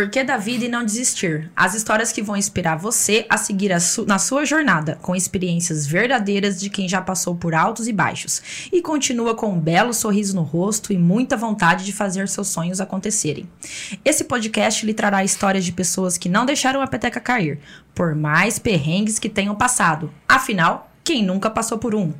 porquê da vida e não desistir. As histórias que vão inspirar você a seguir a su na sua jornada, com experiências verdadeiras de quem já passou por altos e baixos. E continua com um belo sorriso no rosto e muita vontade de fazer seus sonhos acontecerem. Esse podcast lhe trará histórias de pessoas que não deixaram a peteca cair, por mais perrengues que tenham passado. Afinal, quem nunca passou por um?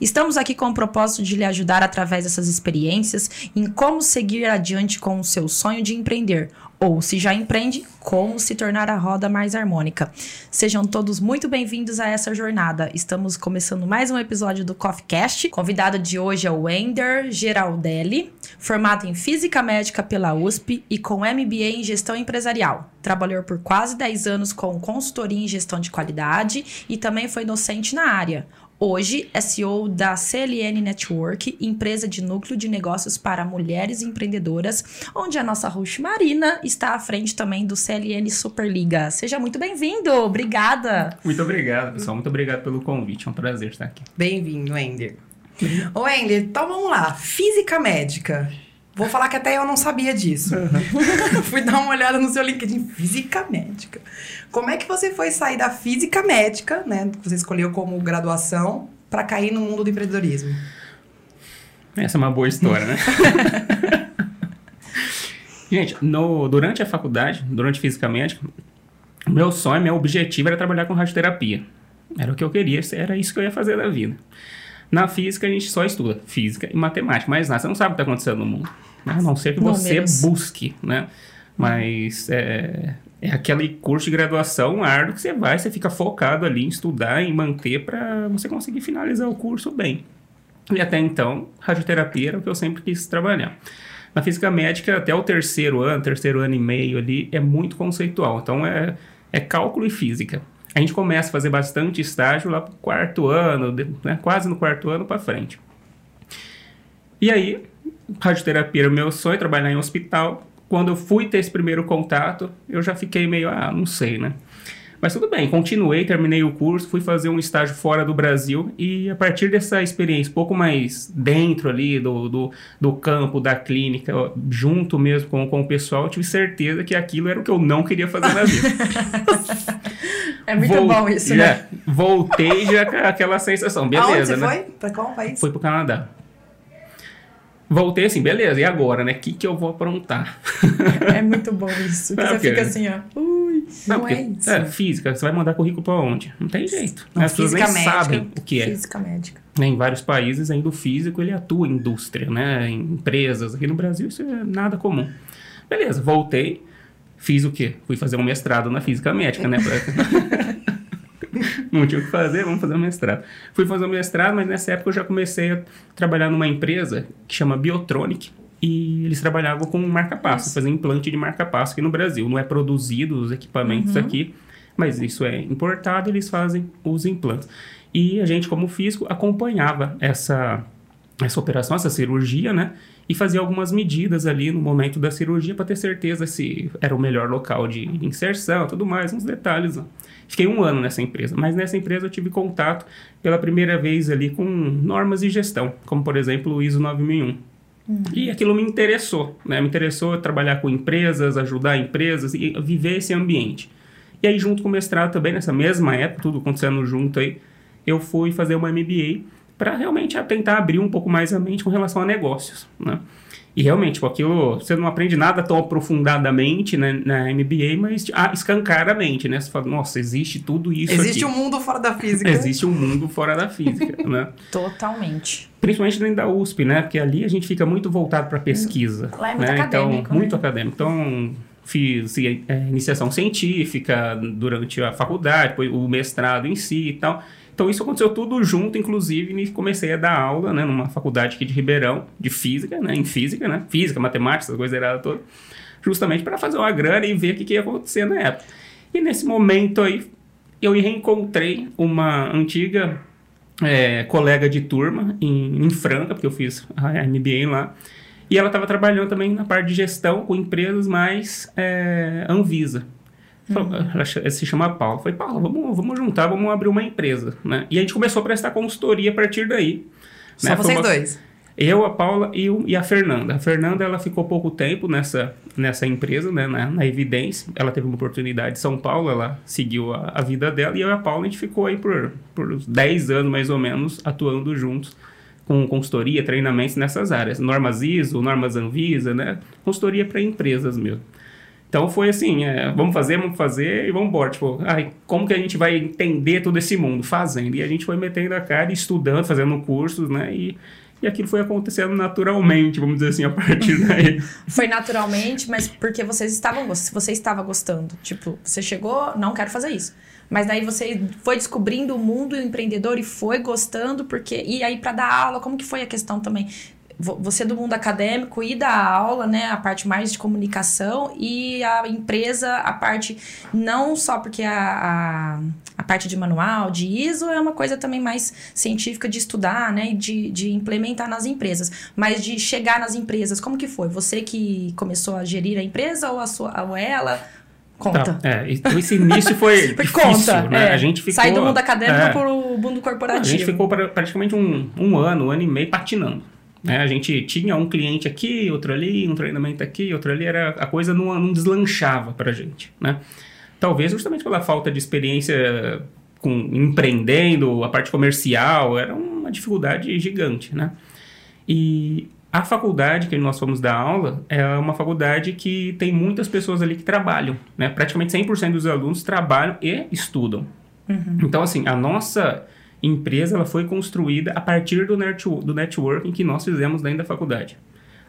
Estamos aqui com o propósito de lhe ajudar através dessas experiências em como seguir adiante com o seu sonho de empreender, ou se já empreende, como se tornar a roda mais harmônica. Sejam todos muito bem-vindos a essa jornada. Estamos começando mais um episódio do Coffee Cast. Convidado de hoje é o Wender Geraldelli, formado em Física Médica pela USP e com MBA em Gestão Empresarial. Trabalhou por quase 10 anos com consultoria em gestão de qualidade e também foi docente na área. Hoje é CEO da CLN Network, empresa de núcleo de negócios para mulheres empreendedoras, onde a nossa host Marina está à frente também do CLN Superliga. Seja muito bem-vindo, obrigada. Muito obrigado, pessoal. Muito obrigado pelo convite. É um prazer estar aqui. Bem-vindo, Ender. Ô, Ender, então vamos lá. Física médica. Vou falar que até eu não sabia disso. Uhum. Fui dar uma olhada no seu LinkedIn. Física médica. Como é que você foi sair da física médica, né? Que você escolheu como graduação, para cair no mundo do empreendedorismo? Essa é uma boa história, né? Gente, no, durante a faculdade, durante física médica, meu sonho, meu objetivo era trabalhar com radioterapia. Era o que eu queria, era isso que eu ia fazer da vida. Na física, a gente só estuda física e matemática, mas nada, você não sabe o que está acontecendo no mundo. Né? A não ser que você busque, né? Mas é, é aquele curso de graduação árduo que você vai, você fica focado ali em estudar, em manter para você conseguir finalizar o curso bem. E até então, radioterapia era o que eu sempre quis trabalhar. Na física médica, até o terceiro ano, terceiro ano e meio ali, é muito conceitual. Então, é, é cálculo e física. A gente começa a fazer bastante estágio lá para o quarto ano, né, quase no quarto ano para frente. E aí, radioterapia era o meu sonho, trabalhar em hospital quando eu fui ter esse primeiro contato, eu já fiquei meio, ah, não sei, né? Mas tudo bem, continuei, terminei o curso, fui fazer um estágio fora do Brasil e a partir dessa experiência, um pouco mais dentro ali do, do, do campo, da clínica, junto mesmo com, com o pessoal, eu tive certeza que aquilo era o que eu não queria fazer na vida. é muito Vol bom isso, né? Voltei já com aquela sensação, beleza, Aonde você né? foi? Pra qual país? Fui pro Canadá voltei assim, beleza, e agora, né? O que, que eu vou aprontar? É muito bom isso. Você fica assim, ó. Ui, não, não é isso. É, física, você vai mandar currículo pra onde? Não tem jeito. Não, As pessoas nem médica, sabem o que é. Física médica. Em vários países, ainda o físico ele atua em indústria, né? Em empresas. Aqui no Brasil isso é nada comum. Beleza, voltei. Fiz o quê? Fui fazer um mestrado na física médica, né? não tinha o que fazer, vamos fazer um mestrado. Fui fazer um mestrado, mas nessa época eu já comecei a trabalhar numa empresa que chama Biotronic. E eles trabalhavam com marca-passo, faziam implante de marca-passo aqui no Brasil. Não é produzido os equipamentos uhum. aqui, mas isso é importado, eles fazem os implantes. E a gente, como físico, acompanhava essa, essa operação, essa cirurgia, né? E fazia algumas medidas ali no momento da cirurgia para ter certeza se era o melhor local de inserção, tudo mais, uns detalhes. Ó. Fiquei um ano nessa empresa, mas nessa empresa eu tive contato pela primeira vez ali com normas de gestão, como por exemplo o ISO 9001. Uhum. E aquilo me interessou, né? Me interessou trabalhar com empresas, ajudar empresas e viver esse ambiente. E aí, junto com o mestrado também, nessa mesma época, tudo acontecendo junto aí, eu fui fazer uma MBA para realmente tentar abrir um pouco mais a mente com relação a negócios, né? E realmente, tipo, aquilo, você não aprende nada tão aprofundadamente né, na MBA, mas ah, escancaramente, né? Você fala, nossa, existe tudo isso Existe aqui. um mundo fora da física. Existe um mundo fora da física, né? Totalmente. Principalmente dentro da USP, né? Porque ali a gente fica muito voltado para pesquisa. Lá é muito né? acadêmico. Então, né? muito acadêmico. Então, fiz é, iniciação científica durante a faculdade, o mestrado em si e tal. Então isso aconteceu tudo junto, inclusive, e comecei a dar aula, né, numa faculdade aqui de Ribeirão, de física, né, em física, né, física, matemática, essas coisas erradas todas, justamente para fazer uma grana e ver o que, que ia acontecer na época. E nesse momento aí, eu reencontrei uma antiga é, colega de turma em, em Franca, porque eu fiz a MBA lá, e ela estava trabalhando também na parte de gestão com empresas mais é, Anvisa. Uhum. Ela se chama Paula. Falei, Paula, vamos, vamos juntar, vamos abrir uma empresa, né? E a gente começou a prestar consultoria a partir daí. Só né? vocês uma... dois? Eu, a Paula e, o, e, a Fernanda. A Fernanda, ela ficou pouco tempo nessa, nessa empresa, né, na, na Evidência. Ela teve uma oportunidade em São Paulo, ela seguiu a, a, vida dela. E eu e a Paula, a gente ficou aí por, por 10 anos, mais ou menos, atuando juntos com consultoria, treinamentos nessas áreas. Normas ISO, normas Anvisa, né? Consultoria para empresas mesmo. Então foi assim, é, vamos fazer, vamos fazer e vamos embora. Tipo, ai, como que a gente vai entender todo esse mundo? Fazendo. E a gente foi metendo a cara, estudando, fazendo cursos, né? E, e aquilo foi acontecendo naturalmente, vamos dizer assim, a partir daí. foi naturalmente, mas porque vocês estavam, você estava gostando. Tipo, você chegou, não quero fazer isso. Mas daí você foi descobrindo o mundo empreendedor e foi gostando, porque. E aí, para dar aula, como que foi a questão também? Você do mundo acadêmico e da aula, né, a parte mais de comunicação e a empresa, a parte não só porque a, a, a, parte de manual, de ISO é uma coisa também mais científica de estudar, né, e de, de implementar nas empresas, mas de chegar nas empresas, como que foi? Você que começou a gerir a empresa ou a sua, ou ela? Conta. Tá, é, esse início foi difícil, Conta, né? É. A gente ficou... Sai do mundo acadêmico é, para o mundo corporativo. A gente ficou praticamente um, um ano, um ano e meio patinando. Né? A gente tinha um cliente aqui, outro ali, um treinamento aqui, outro ali, era, a coisa não, não deslanchava para a gente. Né? Talvez justamente pela falta de experiência com empreendendo, a parte comercial, era uma dificuldade gigante. Né? E a faculdade que nós fomos dar aula é uma faculdade que tem muitas pessoas ali que trabalham. Né? Praticamente 100% dos alunos trabalham e estudam. Uhum. Então, assim, a nossa empresa ela foi construída a partir do, net, do networking que nós fizemos dentro da faculdade.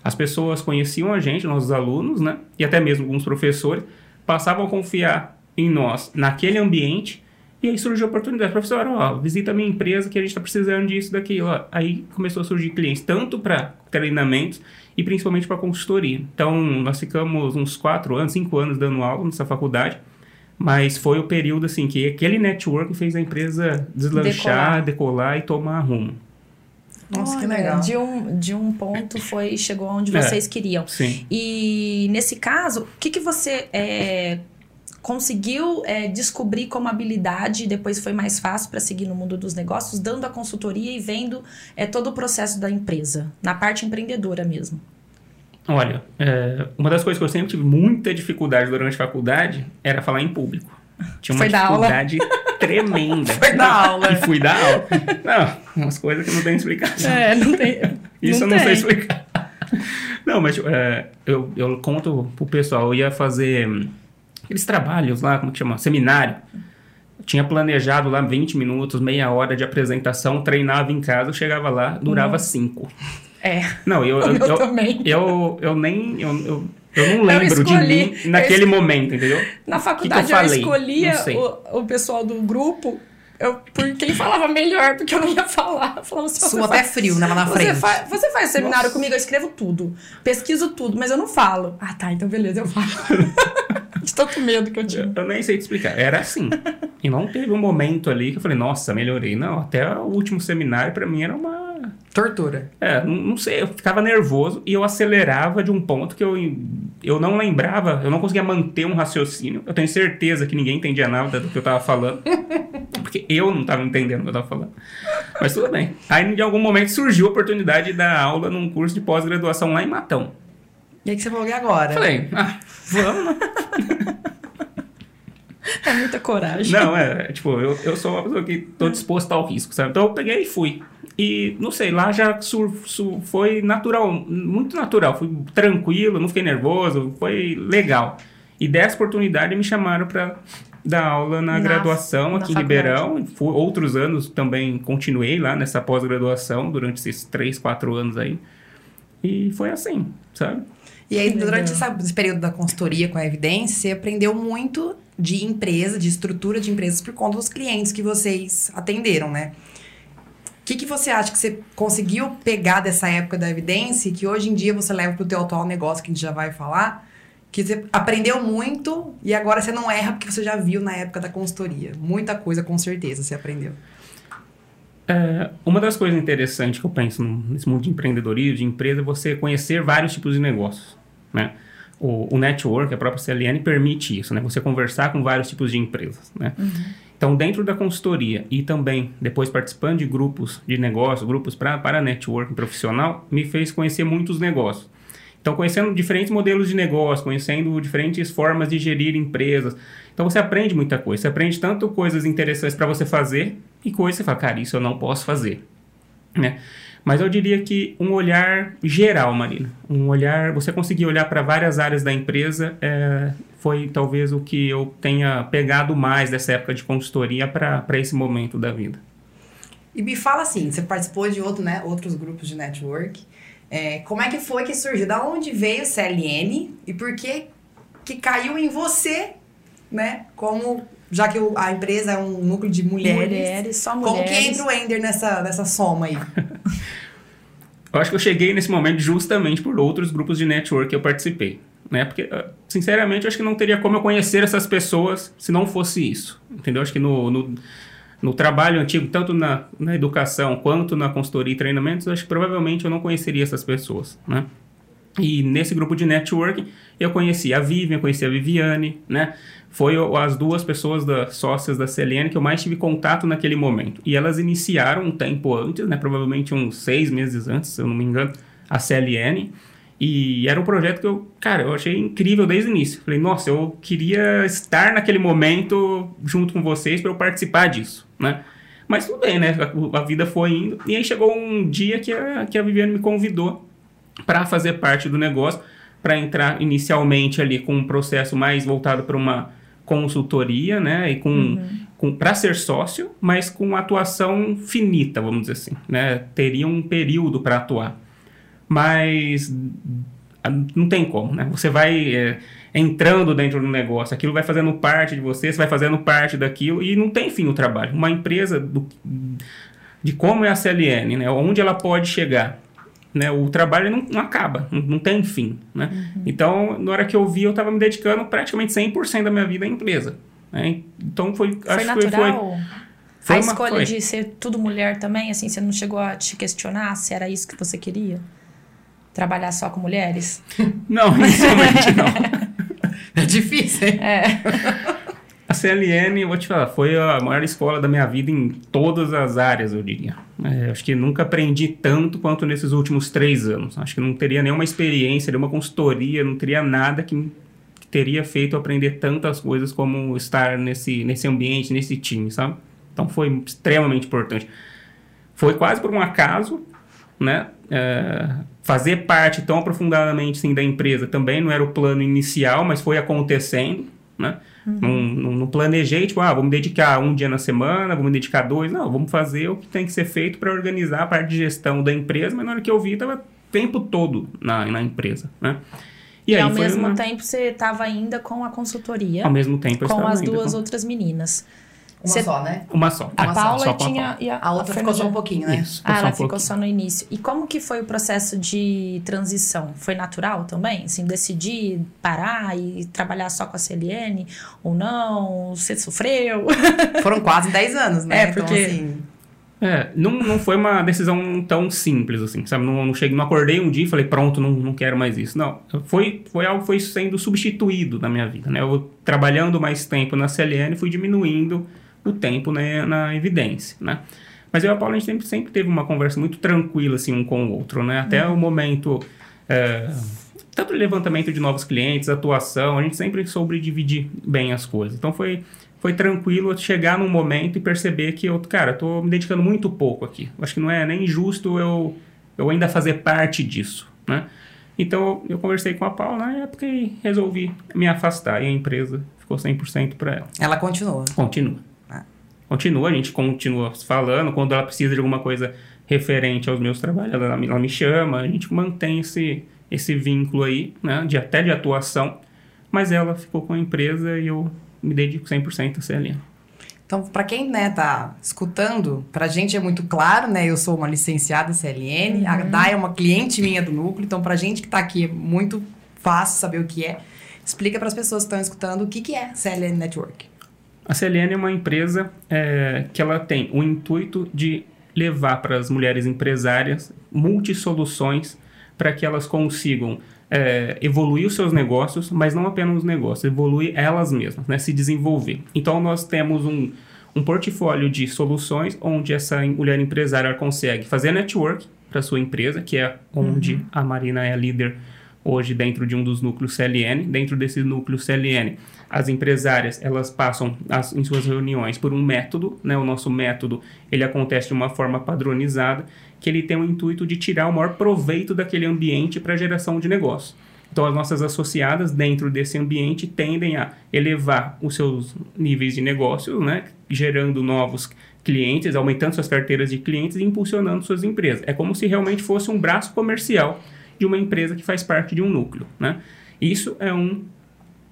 As pessoas conheciam a gente, nossos alunos, né? E até mesmo alguns professores passavam a confiar em nós naquele ambiente e aí surgiu a oportunidade. Professor, ó, visita a minha empresa que a gente está precisando disso, daquilo. Ó. Aí começou a surgir clientes, tanto para treinamentos e principalmente para consultoria. Então, nós ficamos uns quatro anos, cinco anos dando aula nessa faculdade. Mas foi o período assim que aquele network fez a empresa deslanchar, decolar, decolar e tomar rumo. Nossa, Olha, que legal. De um, de um ponto foi chegou onde é, vocês queriam. Sim. E nesse caso, o que, que você é, conseguiu é, descobrir como habilidade e depois foi mais fácil para seguir no mundo dos negócios, dando a consultoria e vendo é, todo o processo da empresa, na parte empreendedora mesmo? Olha, é, uma das coisas que eu sempre tive muita dificuldade durante a faculdade era falar em público. Tinha uma Foi dificuldade tremenda. Foi da aula. E fui dar aula. Não, umas coisas que não tem explicação. É, não tem. Isso não eu não sei explicar. Não, mas é, eu, eu conto pro pessoal, eu ia fazer aqueles trabalhos lá, como que chama? Seminário. Eu tinha planejado lá 20 minutos, meia hora de apresentação, treinava em casa, chegava lá, durava 5. É. Não, eu, eu, eu, também. eu, eu nem. Eu, eu, eu não lembro eu escolhi, de mim naquele momento, entendeu? Na faculdade que que eu, eu escolhia o, o pessoal do grupo eu, por quem falava melhor, porque eu não ia falar. Eu falava assim, Sua até frio, né, lá na frente. Você, fa, você faz seminário Nossa. comigo, eu escrevo tudo. Pesquiso tudo, mas eu não falo. Ah, tá, então beleza, eu falo. De tanto medo que eu tinha. Eu, eu nem sei te explicar. Era assim. e não teve um momento ali que eu falei, nossa, melhorei. Não, até o último seminário para mim era uma Tortura. É, não, sei, eu ficava nervoso e eu acelerava de um ponto que eu, eu não lembrava, eu não conseguia manter um raciocínio. Eu tenho certeza que ninguém entendia nada do que eu tava falando, porque eu não tava entendendo o que eu tava falando. Mas tudo bem. Aí, de algum momento, surgiu a oportunidade de dar aula num curso de pós-graduação lá em Matão. E aí que você falou, e agora? Falei, ah, vamos, né? É muita coragem. Não, é, tipo, eu, eu sou uma pessoa que tô disposto ao risco, sabe? Então eu peguei e fui. E, não sei, lá já sur, sur, foi natural, muito natural. Fui tranquilo, não fiquei nervoso, foi legal. E dessa oportunidade me chamaram para dar aula na, na graduação aqui na em Ribeirão. Fui, outros anos também continuei lá nessa pós-graduação durante esses três, quatro anos aí. E foi assim, sabe? E aí, durante esse período da consultoria com a evidência, você aprendeu muito de empresa, de estrutura de empresas por conta dos clientes que vocês atenderam, né? O que, que você acha que você conseguiu pegar dessa época da evidência e que hoje em dia você leva para o teu atual negócio, que a gente já vai falar, que você aprendeu muito e agora você não erra porque você já viu na época da consultoria. Muita coisa, com certeza, você aprendeu. É, uma das coisas interessantes que eu penso nesse mundo de empreendedorismo, de empresa, é você conhecer vários tipos de negócios, né? O, o network, a própria CLN, permite isso, né? Você conversar com vários tipos de empresas, né? Uhum. Então, dentro da consultoria e também depois participando de grupos de negócio, grupos pra, para networking profissional, me fez conhecer muitos negócios. Então, conhecendo diferentes modelos de negócio, conhecendo diferentes formas de gerir empresas. Então, você aprende muita coisa. Você aprende tanto coisas interessantes para você fazer e coisas que você fala, cara, isso eu não posso fazer. Né? Mas eu diria que um olhar geral, Marina, um olhar, você conseguir olhar para várias áreas da empresa, é, foi talvez o que eu tenha pegado mais dessa época de consultoria para esse momento da vida. E me fala assim, você participou de outro, né, outros grupos de network. É, como é que foi que surgiu? Da onde veio o CLN e por que que caiu em você, né? Como já que o, a empresa é um núcleo de mulheres. Mulheres, só mulheres. Como que entra o Ender nessa, nessa soma aí? eu acho que eu cheguei nesse momento justamente por outros grupos de network que eu participei. Né? Porque, ah, sinceramente, eu acho que não teria como eu conhecer essas pessoas se não fosse isso. Entendeu? Acho que no, no, no trabalho antigo, tanto na, na educação quanto na consultoria e treinamentos, acho que provavelmente eu não conheceria essas pessoas. Né? E nesse grupo de networking, eu conheci a Vivian, conheci a Viviane, né? Foi as duas pessoas da, sócias da CLN que eu mais tive contato naquele momento. E elas iniciaram um tempo antes, né? Provavelmente uns seis meses antes, se eu não me engano, a CLN. E era um projeto que eu, cara, eu achei incrível desde o início. Falei, nossa, eu queria estar naquele momento junto com vocês para eu participar disso, né? Mas tudo bem, né? A, a, vida foi indo. E aí chegou um dia que a, que a Viviane me convidou para fazer parte do negócio, para entrar inicialmente ali com um processo mais voltado para uma consultoria, né, e com, uhum. com para ser sócio, mas com atuação finita, vamos dizer assim, né, teria um período para atuar, mas não tem como, né, você vai é, entrando dentro do negócio, aquilo vai fazendo parte de você, você vai fazendo parte daquilo e não tem fim o trabalho. Uma empresa do, de como é a CLN, né, onde ela pode chegar, né? O trabalho não, não acaba, não, não, tem fim, né? Uhum. Então, na hora que eu vi, eu estava me dedicando praticamente 100% da minha vida à empresa. Né? Então, foi... Foi acho natural? Que foi, foi, a escolha foi. de ser tudo mulher também, assim, você não chegou a te questionar se era isso que você queria? Trabalhar só com mulheres? Não, inicialmente não. É difícil, hein? É. A CLN, eu vou te falar, foi a maior escola da minha vida em todas as áreas, eu diria. É, acho que nunca aprendi tanto quanto nesses últimos três anos. Acho que não teria nenhuma experiência, nenhuma consultoria, não teria nada que, que teria feito aprender tantas coisas como estar nesse, nesse ambiente, nesse time, sabe? Então foi extremamente importante. Foi quase por um acaso, né? É, fazer parte tão aprofundadamente assim, da empresa também não era o plano inicial, mas foi acontecendo, né? Uhum. Não, não, não, planejei, tipo, ah, vou me dedicar um dia na semana, vou me dedicar dois. Não, vamos fazer o que tem que ser feito para organizar a parte de gestão da empresa, mas na hora que eu vi, estava o tempo todo na, na empresa, né? E, e ao mesmo uma... tempo você estava ainda com a consultoria. Ao mesmo tempo eu Com as duas com... outras meninas. Uma Cê... só, né? Uma só. A uma Paula só, tinha. A, a, outra a ficou só um pouquinho, né? Isso, ah, ela um ficou pouquinho. só no início. E como que foi o processo de transição? Foi natural também? Assim, decidir parar e trabalhar só com a CLN ou não? Você sofreu? Foram quase 10 anos, né? É, então, porque... Então, assim... É, não, não foi uma decisão tão simples, assim, sabe? Não, não, cheguei, não acordei um dia e falei, pronto, não, não quero mais isso. Não, foi, foi algo que foi sendo substituído na minha vida, né? Eu trabalhando mais tempo na CLN, fui diminuindo o tempo né, na evidência, né? Mas eu e a Paula, a gente sempre, sempre teve uma conversa muito tranquila, assim, um com o outro, né? Até uhum. o momento... É, tanto levantamento de novos clientes, atuação, a gente sempre soube dividir bem as coisas. Então, foi, foi tranquilo chegar num momento e perceber que eu, cara, tô me dedicando muito pouco aqui. Acho que não é nem justo eu, eu ainda fazer parte disso, né? Então, eu conversei com a Paula na época e resolvi me afastar. E a empresa ficou 100% para ela. Ela continua? Continua continua, a gente continua falando. Quando ela precisa de alguma coisa referente aos meus trabalhos, ela, ela me chama, a gente mantém esse, esse vínculo aí, né, de, até de atuação. Mas ela ficou com a empresa e eu me dedico 100% a CLN. Então, para quem né, tá escutando, para a gente é muito claro, né? Eu sou uma licenciada CLN, uhum. a Dai é uma cliente minha do núcleo, então para a gente que está aqui é muito fácil saber o que é. Explica para as pessoas que estão escutando o que, que é CLN Network. A Selene é uma empresa é, que ela tem o intuito de levar para as mulheres empresárias multisoluções para que elas consigam é, evoluir os seus negócios, mas não apenas os negócios, evoluir elas mesmas, né, se desenvolver. Então nós temos um, um portfólio de soluções onde essa mulher empresária consegue fazer network para sua empresa, que é onde uhum. a Marina é a líder hoje dentro de um dos núcleos CLN. Dentro desse núcleo CLN, as empresárias elas passam as, em suas reuniões por um método, né? O nosso método ele acontece de uma forma padronizada, que ele tem o intuito de tirar o maior proveito daquele ambiente para geração de negócio. Então, as nossas associadas dentro desse ambiente tendem a elevar os seus níveis de negócio, né? gerando novos clientes, aumentando suas carteiras de clientes e impulsionando suas empresas. É como se realmente fosse um braço comercial de uma empresa que faz parte de um núcleo. Né? Isso é um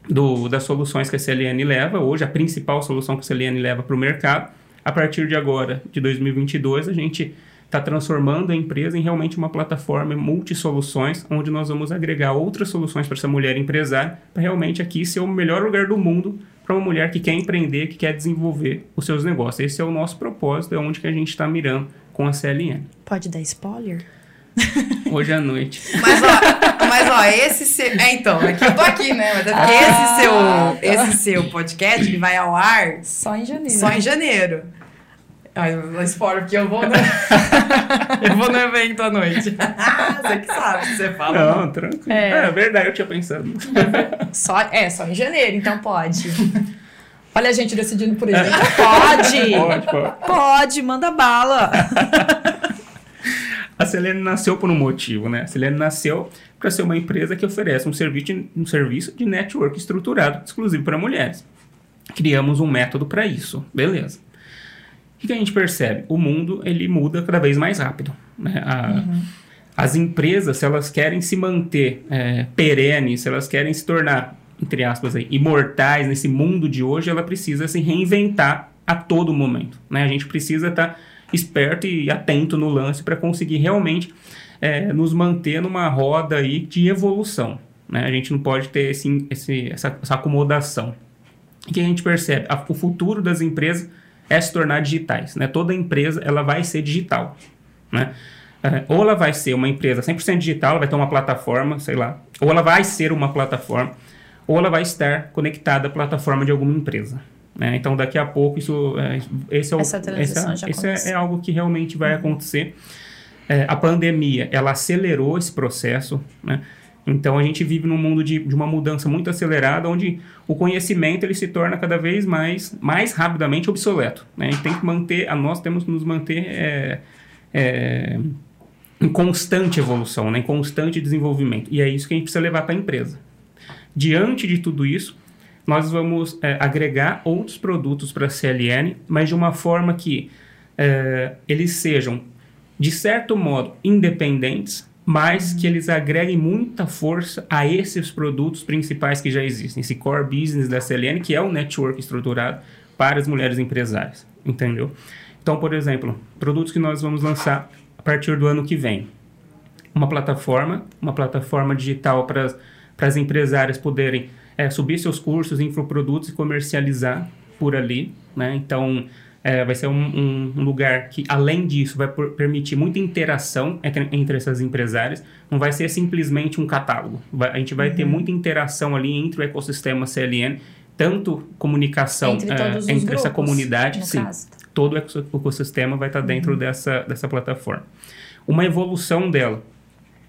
do, das soluções que a CLN leva, hoje a principal solução que a CLN leva para o mercado. A partir de agora, de 2022, a gente está transformando a empresa em realmente uma plataforma multi-soluções, onde nós vamos agregar outras soluções para essa mulher empresária, para realmente aqui ser o melhor lugar do mundo para uma mulher que quer empreender, que quer desenvolver os seus negócios. Esse é o nosso propósito, é onde que a gente está mirando com a CLN. Pode dar spoiler? Hoje à noite. Mas ó, mas, ó esse seu. É, então, aqui eu tô aqui, né? Mas é porque ah, esse, seu, esse seu podcast ele vai ao ar. Só em janeiro. Só em janeiro. Ai, eu spoiler, porque eu vou no... eu vou no evento à noite. você que sabe, você fala. Não, tranquilo. É. é verdade, eu tinha pensado. Só, é, só em janeiro, então pode. Olha a gente decidindo por isso. Pode! Pode, pode. Pode, manda bala. A Selene nasceu por um motivo, né? A Selene nasceu para ser uma empresa que oferece um serviço, de, um serviço de network estruturado, exclusivo para mulheres. Criamos um método para isso, beleza. O que a gente percebe? O mundo ele muda cada vez mais rápido. Né? A, uhum. As empresas, se elas querem se manter é, perenes, se elas querem se tornar, entre aspas, aí, imortais nesse mundo de hoje, ela precisa se reinventar a todo momento. Né? A gente precisa estar tá esperto e atento no lance para conseguir realmente é, nos manter numa roda aí de evolução. Né? A gente não pode ter esse, esse, essa, essa acomodação. O que a gente percebe? A, o futuro das empresas é se tornar digitais. Né? Toda empresa ela vai ser digital. Né? É, ou ela vai ser uma empresa 100% digital, ela vai ter uma plataforma, sei lá. Ou ela vai ser uma plataforma, ou ela vai estar conectada à plataforma de alguma empresa. Né? Então, daqui a pouco, isso, é, esse é, o, essa esse é, é, algo que realmente vai uhum. acontecer. É, a pandemia, ela acelerou esse processo, né? Então, a gente vive num mundo de, de uma mudança muito acelerada, onde o conhecimento ele se torna cada vez mais, mais rapidamente obsoleto. Né? A gente tem que manter, a nós temos que nos manter é, é, em constante evolução, né? em constante desenvolvimento. E é isso que a gente precisa levar para a empresa. Diante de tudo isso, nós vamos é, agregar outros produtos para a CLN, mas de uma forma que é, eles sejam, de certo modo, independentes, mas que eles agreguem muita força a esses produtos principais que já existem, esse core business da CLN, que é o network estruturado para as mulheres empresárias, entendeu? Então, por exemplo, produtos que nós vamos lançar a partir do ano que vem. Uma plataforma, uma plataforma digital para as empresárias poderem é, subir seus cursos, infoprodutos e comercializar por ali, né? Então, é, vai ser um, um, lugar que, além disso, vai por, permitir muita interação entre, entre essas empresárias. Não vai ser simplesmente um catálogo. Vai, a gente vai uhum. ter muita interação ali entre o ecossistema CLN, tanto comunicação entre, é, entre grupos, essa comunidade, sim. Caso. Todo o ecossistema vai estar dentro uhum. dessa, dessa plataforma. Uma evolução dela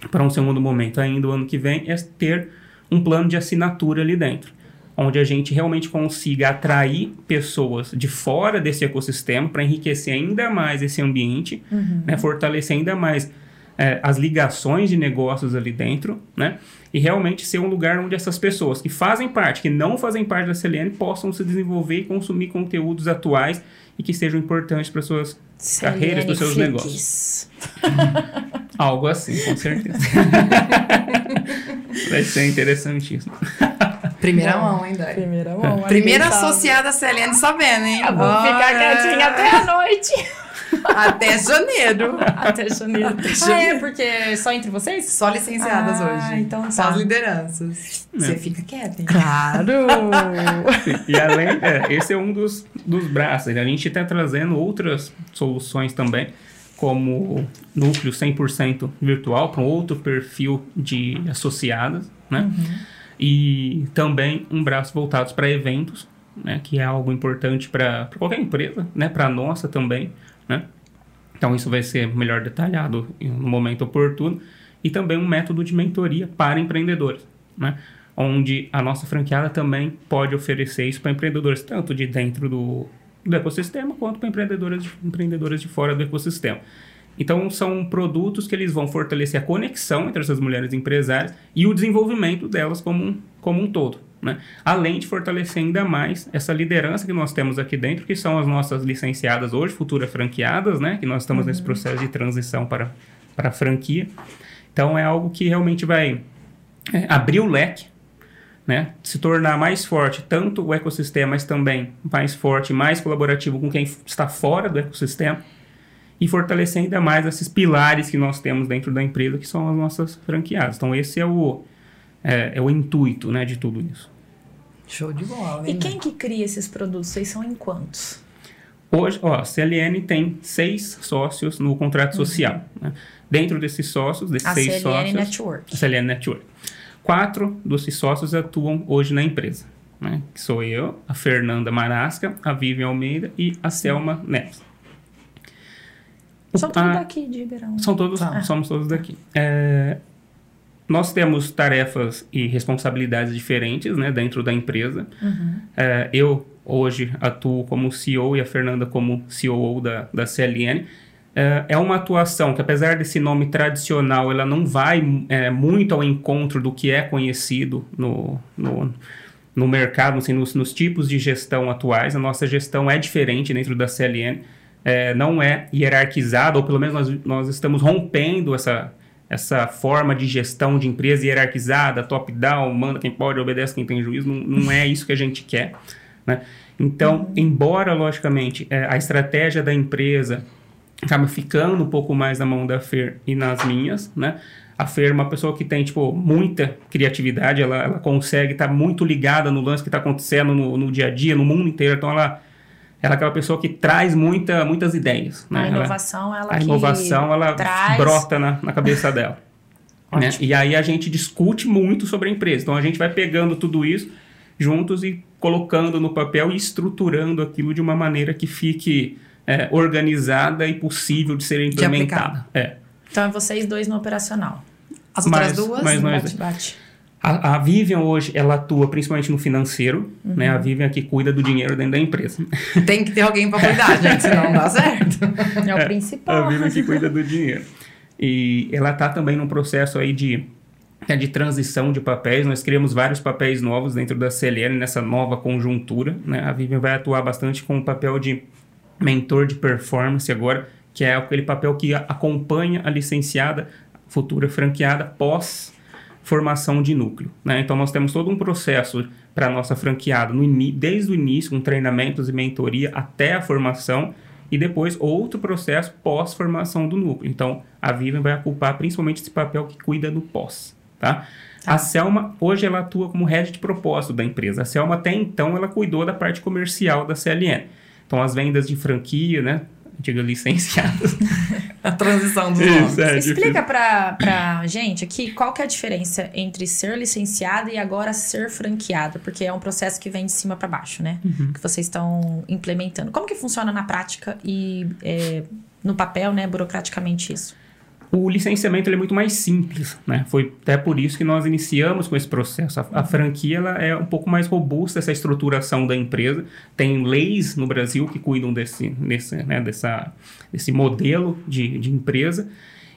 para um segundo momento ainda o ano que vem é ter um plano de assinatura ali dentro, onde a gente realmente consiga atrair pessoas de fora desse ecossistema para enriquecer ainda mais esse ambiente, uhum. né, fortalecer ainda mais é, as ligações de negócios ali dentro, né? E realmente ser um lugar onde essas pessoas que fazem parte, que não fazem parte da CLN, possam se desenvolver e consumir conteúdos atuais e que sejam importantes para suas CLN carreiras, para os seus negócios. Algo assim, com certeza. Vai ser interessantíssimo. Primeira mão, hein, Dai? Primeira mão. Primeira associada a CLN sabendo, hein? Eu vou ah, ficar quietinha até a noite. Até janeiro. Até janeiro. Até janeiro. Ah, é? Porque só entre vocês? Só licenciadas ah, hoje. então tá. Só as lideranças. É. Você fica quieta, hein? Claro! e além, é, esse é um dos, dos braços. A gente está trazendo outras soluções também como núcleo 100% virtual para um outro perfil de associadas, né? Uhum. E também um braço voltados para eventos, né, que é algo importante para qualquer empresa, né, para a nossa também, né? Então isso vai ser melhor detalhado no momento oportuno e também um método de mentoria para empreendedores, né? Onde a nossa franqueada também pode oferecer isso para empreendedores tanto de dentro do, do ecossistema quanto para empreendedores de, empreendedores de fora do ecossistema. Então, são produtos que eles vão fortalecer a conexão entre essas mulheres empresárias e o desenvolvimento delas como um, como um todo. Né? Além de fortalecer ainda mais essa liderança que nós temos aqui dentro, que são as nossas licenciadas hoje, futuras franqueadas, né? que nós estamos uhum. nesse processo de transição para, para a franquia. Então, é algo que realmente vai é, abrir o leque, né? se tornar mais forte, tanto o ecossistema, mas também mais forte, mais colaborativo com quem está fora do ecossistema e fortalecer ainda mais esses pilares que nós temos dentro da empresa, que são as nossas franqueadas. Então, esse é o, é, é o intuito né, de tudo isso. Show de bola. Hein? E quem que cria esses produtos? Vocês são em quantos? Hoje, ó, a CLN tem seis sócios no contrato uhum. social. Né? Dentro desses sócios, desses a seis CLN sócios... Network. A CLN Network. Quatro desses sócios atuam hoje na empresa. Né? Que sou eu, a Fernanda Marasca, a Vivian Almeida e a Selma Neves. São todos daqui de Ribeirão. São todos, ah. somos todos daqui. É, nós temos tarefas e responsabilidades diferentes né, dentro da empresa. Uhum. É, eu hoje atuo como CEO e a Fernanda como CEO da, da CLN. É, é uma atuação que, apesar desse nome tradicional, ela não vai é, muito ao encontro do que é conhecido no, no, no mercado, assim, nos, nos tipos de gestão atuais. A nossa gestão é diferente dentro da CLN é, não é hierarquizada, ou pelo menos nós, nós estamos rompendo essa, essa forma de gestão de empresa hierarquizada, top-down, manda quem pode, obedece quem tem juízo, não, não é isso que a gente quer. Né? Então, embora, logicamente, é, a estratégia da empresa acaba ficando um pouco mais na mão da Fer e nas minhas, né? A Fer é uma pessoa que tem, tipo, muita criatividade, ela, ela consegue estar tá muito ligada no lance que está acontecendo no, no dia a dia, no mundo inteiro, então ela ela é aquela pessoa que traz muita, muitas ideias. Né? A inovação, ela, ela A inovação, ela traz... brota na, na cabeça dela. né? E aí a gente discute muito sobre a empresa. Então a gente vai pegando tudo isso juntos e colocando no papel e estruturando aquilo de uma maneira que fique é, organizada e possível de ser implementada. É. Então é vocês dois no operacional. As outras duas? Mas bate, bate. A, a Vivian hoje, ela atua principalmente no financeiro, uhum. né? A Vivian é que cuida do dinheiro dentro da empresa. Tem que ter alguém para cuidar, gente, senão não dá certo. É o é, principal. A Vivian que cuida do dinheiro. E ela está também num processo aí de, né, de transição de papéis. Nós criamos vários papéis novos dentro da CLN nessa nova conjuntura, né? A Vivian vai atuar bastante com o papel de mentor de performance agora, que é aquele papel que acompanha a licenciada, futura franqueada, pós formação de núcleo. Né? Então, nós temos todo um processo para a nossa franqueada, no desde o início, com treinamentos e mentoria até a formação, e depois outro processo pós-formação do núcleo. Então, a Vivian vai ocupar principalmente esse papel que cuida do pós. Tá? Tá. A Selma, hoje, ela atua como head de propósito da empresa. A Selma, até então, ela cuidou da parte comercial da CLN. Então, as vendas de franquia, né? diga licenciados. a transição dos nomes. É, Explica pra, pra gente aqui qual que é a diferença entre ser licenciado e agora ser franqueado, porque é um processo que vem de cima para baixo, né? Uhum. Que vocês estão implementando. Como que funciona na prática e é, no papel, né, burocraticamente isso? O licenciamento é muito mais simples, né? Foi até por isso que nós iniciamos com esse processo. A, a, franquia ela é um pouco mais robusta essa estruturação da empresa. Tem leis no Brasil que cuidam desse, desse, né, dessa, desse modelo de, de empresa.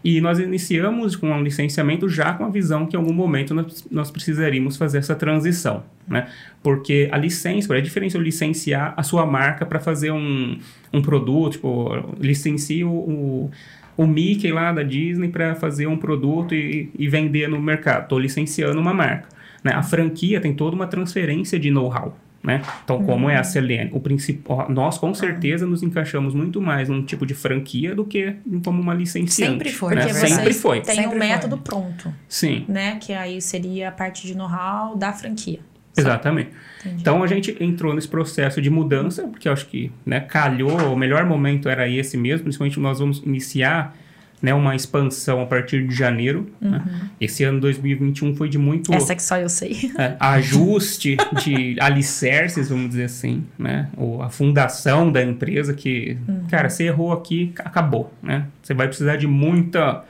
E nós iniciamos com um licenciamento já com a visão que em algum momento nós, nós precisaríamos fazer essa transição, né? Porque a licença, é diferente eu licenciar a sua marca para fazer um, um produto, tipo, licencio o, o Mickey lá da Disney para fazer um produto e, e vender no mercado. Estou licenciando uma marca. Né? A franquia tem toda uma transferência de know-how. Né? Então, uhum. como é a uhum. Selene? O principal, nós com certeza nos encaixamos muito mais num tipo de franquia do que como uma licenciante. Sempre foi, né? sempre foi. Tem sempre um método foi. pronto. Sim. Né? Que aí seria a parte de know-how da franquia. Exatamente. Entendi. Então a gente entrou nesse processo de mudança, porque eu acho que né, calhou, o melhor momento era esse mesmo, principalmente nós vamos iniciar né, uma expansão a partir de janeiro. Né? Esse ano 2021 foi de muito Essa que só eu sei. é, ajuste de alicerces, vamos dizer assim, né? Ou a fundação da empresa que, cara, você errou aqui, acabou, né? Você vai precisar de muita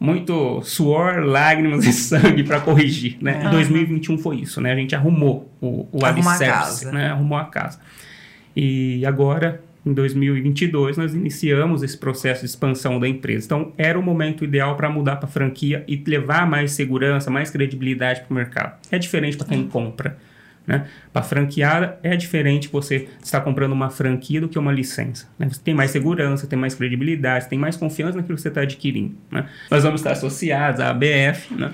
muito suor, lágrimas e sangue para corrigir, né? É. 2021 foi isso, né? A gente arrumou o, o alicerce, né? Arrumou a casa. E agora, em 2022, nós iniciamos esse processo de expansão da empresa. Então, era o momento ideal para mudar para franquia e levar mais segurança, mais credibilidade para o mercado. É diferente para quem compra. Né? Para franqueada, é diferente você estar comprando uma franquia do que uma licença. né? Você tem mais segurança, tem mais credibilidade, tem mais confiança naquilo que você está adquirindo. né? Nós vamos estar associados à ABF, né?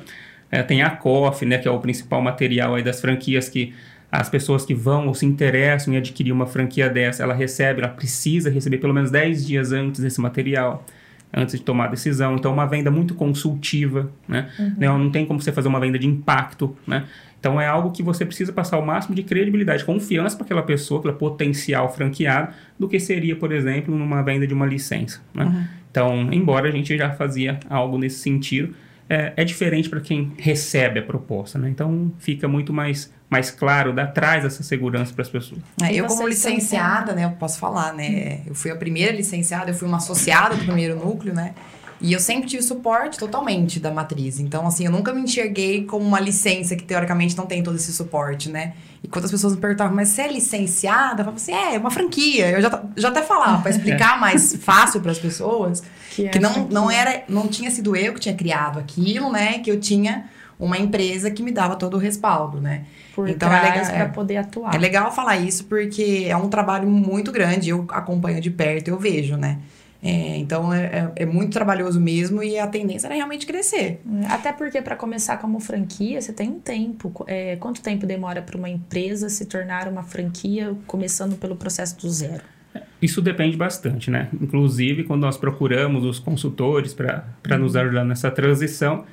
É, tem a COF, né, que é o principal material aí das franquias que as pessoas que vão ou se interessam em adquirir uma franquia dessa, ela recebe, ela precisa receber pelo menos 10 dias antes desse material, antes de tomar a decisão. Então, é uma venda muito consultiva, né? Não, não tem como você fazer uma venda de impacto, né? Então, é algo que você precisa passar o máximo de credibilidade, confiança para aquela pessoa, aquela potencial franqueada, do que seria, por exemplo, numa venda de uma licença, né? Então, embora a gente já fazia algo nesse sentido, é, é diferente para quem recebe a proposta, né? Então fica muito mais, mais claro, dá, traz essa segurança para as pessoas. É, eu, como licenciada, né, eu posso falar, né? Eu fui a primeira licenciada, eu fui uma associada do primeiro núcleo, né? E eu sempre tive suporte totalmente da matriz. Então, assim, eu nunca me enxerguei como uma licença que teoricamente não tem todo esse suporte, né? E quando as pessoas me perguntavam, mas você é licenciada? Eu falava assim, é, é uma franquia. Eu já, já até falava, para explicar mais fácil para as pessoas, Que que não, não era, não tinha sido eu que tinha criado aquilo, né? Que eu tinha uma empresa que me dava todo o respaldo, né? Por Então, é legal, para é. poder atuar. É legal falar isso porque é um trabalho muito grande, eu acompanho de perto, eu vejo, né? É, então é, é- é muito trabalhoso mesmo e a tendência era realmente crescer. Até porque para começar como franquia, você tem um tempo. É, quanto tempo demora para uma empresa se tornar uma franquia, começando pelo processo do zero? Isso depende bastante, né? Inclusive, quando nós procuramos os consultores para nos ajudar nessa transição,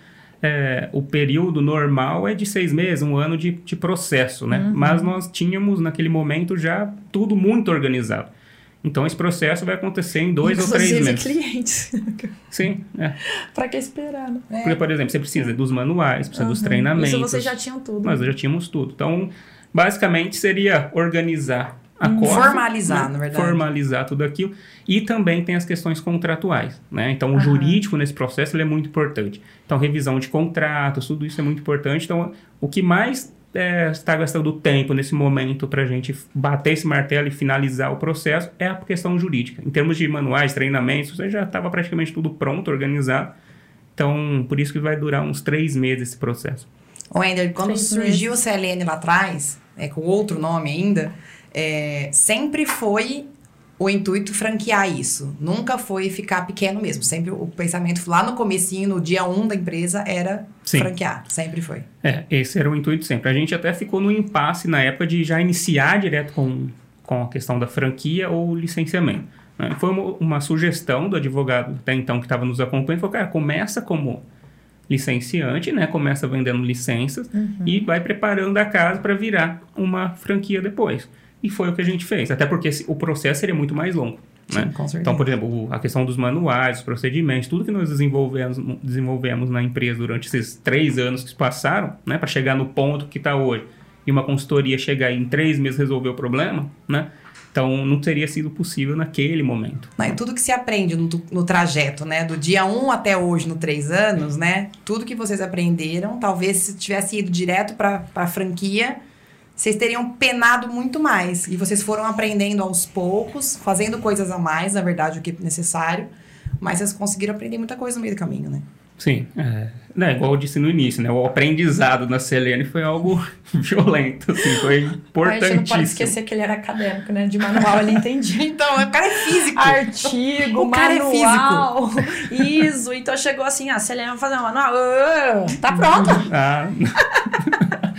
é, o período normal é de seis meses, um ano de, de processo, né? Mas nós tínhamos, naquele momento, já tudo muito organizado. Então, esse processo vai acontecer em dois ou três Inclusive meses. clientes. Sim, é. para que esperar, né? Porque, por exemplo, você precisa dos manuais, precisa dos Aham. treinamentos. Isso vocês já tinham tudo. Nós já tínhamos tudo. Então, basicamente, seria organizar a Hum, formalizar, na verdade. Formalizar tudo aquilo. E também tem as questões contratuais, né? Então, o Aham. jurídico nesse processo é muito importante. Então, revisão de contratos, tudo isso é muito importante. Então, o que mais é, está gastando tempo nesse momento para a gente bater esse martelo e finalizar o processo é a questão jurídica. Em termos de manuais, treinamentos, você já estava praticamente tudo pronto, organizado. Então, por isso que vai durar uns três meses esse processo. O Ender, quando Três surgiu o CLN lá atrás, é, com outro nome ainda, é, sempre foi o intuito franquear isso. Nunca foi ficar pequeno mesmo. Sempre o pensamento lá no comecinho, no dia 1 da empresa, era Sim. franquear. Sempre foi. É, esse era o intuito sempre. A gente até ficou no impasse na época de já iniciar direto com, com a questão da franquia ou licenciamento. né? Foi uma, uma sugestão do advogado até então que estava nos acompanhando, falou, cara, começa como licenciante, né? Começa vendendo licenças e vai preparando a casa para virar uma franquia depois. E foi o que a gente fez, até porque o processo seria muito mais longo. Né? Sim. Então, por exemplo, a questão dos manuais, os procedimentos, tudo que nós desenvolvemos, desenvolvemos na empresa durante esses três anos que passaram, né, para chegar no ponto que está hoje, e uma consultoria chegar em três meses resolver o problema, né? Então, não teria sido possível naquele momento. Não, e tudo que se aprende no, no trajeto, né? Do dia 1 até hoje, no 3 anos, né? Tudo que vocês aprenderam, talvez se tivesse ido direto para a franquia, vocês teriam penado muito mais. E vocês foram aprendendo aos poucos, fazendo coisas a mais, na verdade, o que é necessário. Mas vocês conseguiram aprender muita coisa no meio do caminho, né? Sim, é, né, igual eu disse no início, né, o aprendizado na Selene foi algo violento, assim, foi A gente não importantíssimo. pode esquecer que ele era acadêmico, né? De manual ele entendia. Então, o cara é físico. Artigo, O cara é manual, ISO. Então chegou assim, ah, Selena vai fazer um manual. Ah, tá pronto. Ah,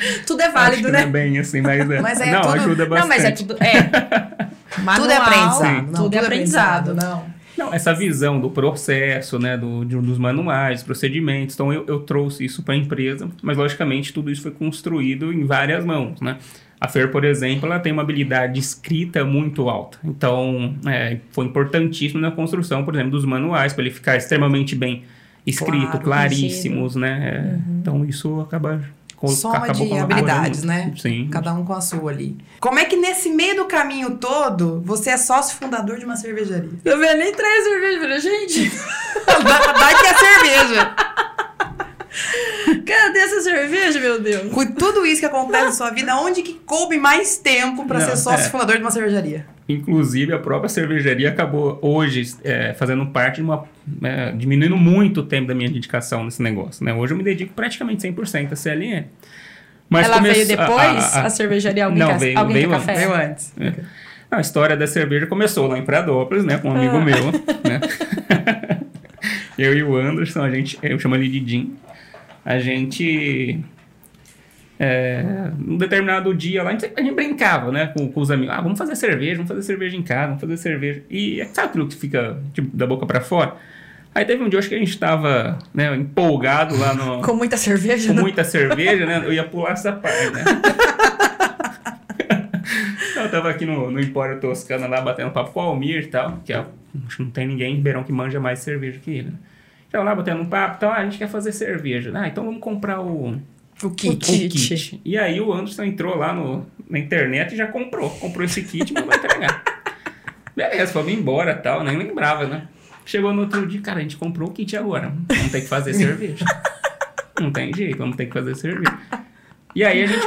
Tudo é acho válido, que né? não é bem assim, mas é, Mas é não, tudo- ajuda bastante. Não, mas é tudo. É. Manual, tudo é aprendizado. Não, tudo é aprendizado. Não. Não, essa visão do processo, né, do, de- dos manuais, procedimentos, então eu, eu trouxe isso para a empresa, mas logicamente tudo isso foi construído em várias mãos, né? A Fer, por exemplo, ela tem uma habilidade escrita muito alta. Então, é, foi importantíssimo na construção, por exemplo, dos manuais, para ele ficar extremamente bem escrito, Claro, claríssimos, né? É, Então, isso acaba... Soma de habilidades, muito. né? Sim. Cada um com a sua ali. Como é que nesse meio do caminho todo, você é sócio fundador de uma cervejaria? Eu vendo nem três cervejas pra gente. Vai que é cerveja. Cadê essa cerveja, meu Deus? Com tudo isso que acontece na sua vida, onde que coube mais tempo pra Não, ser sócio é. fundador de uma cervejaria? Inclusive, a própria cervejaria acabou hoje é, fazendo parte de uma. é, diminuindo muito o tempo da minha dedicação nesse negócio. Né? Hoje eu me dedico praticamente 100% a CLN. Mas Ela veio depois? a- A, a- cervejaria Alguém, Não, Ca- veio- alguém veio quer antes. café? Veio antes. É. A história da cerveja começou lá em Pradópolis, né? Com um amigo Ah. meu, né? eu e o Anderson, a gente, eu chamo ele de Jim. A gente, é, num determinado dia lá, a gente, a gente brincava, né? Com, com os amigos. Ah, vamos fazer cerveja, vamos fazer cerveja em casa, vamos fazer cerveja. E é, sabe aquilo que fica tipo, da boca pra fora? Aí teve um dia, acho que a gente tava né, empolgado lá no, Com muita cerveja? com né? muita cerveja, né? Eu ia pular essa parte, né? eu tava aqui no, no Empório Toscana lá, batendo papo com o Almir e tal, que é, não tem ninguém em Ribeirão que manja mais cerveja que ele. né? Então lá, batendo um papo e tal, ah, a gente quer fazer cerveja. Ah, então vamos comprar o, O o kit. kit. E aí o Anderson entrou lá no, na internet e já comprou. Comprou esse kit e mandou entregar. Beleza, fomos embora e tal, nem lembrava, né? Chegou no outro dia, cara, a gente comprou o kit agora. Vamos ter que fazer cerveja. Não tem jeito, vamos ter que fazer cerveja. E aí a gente,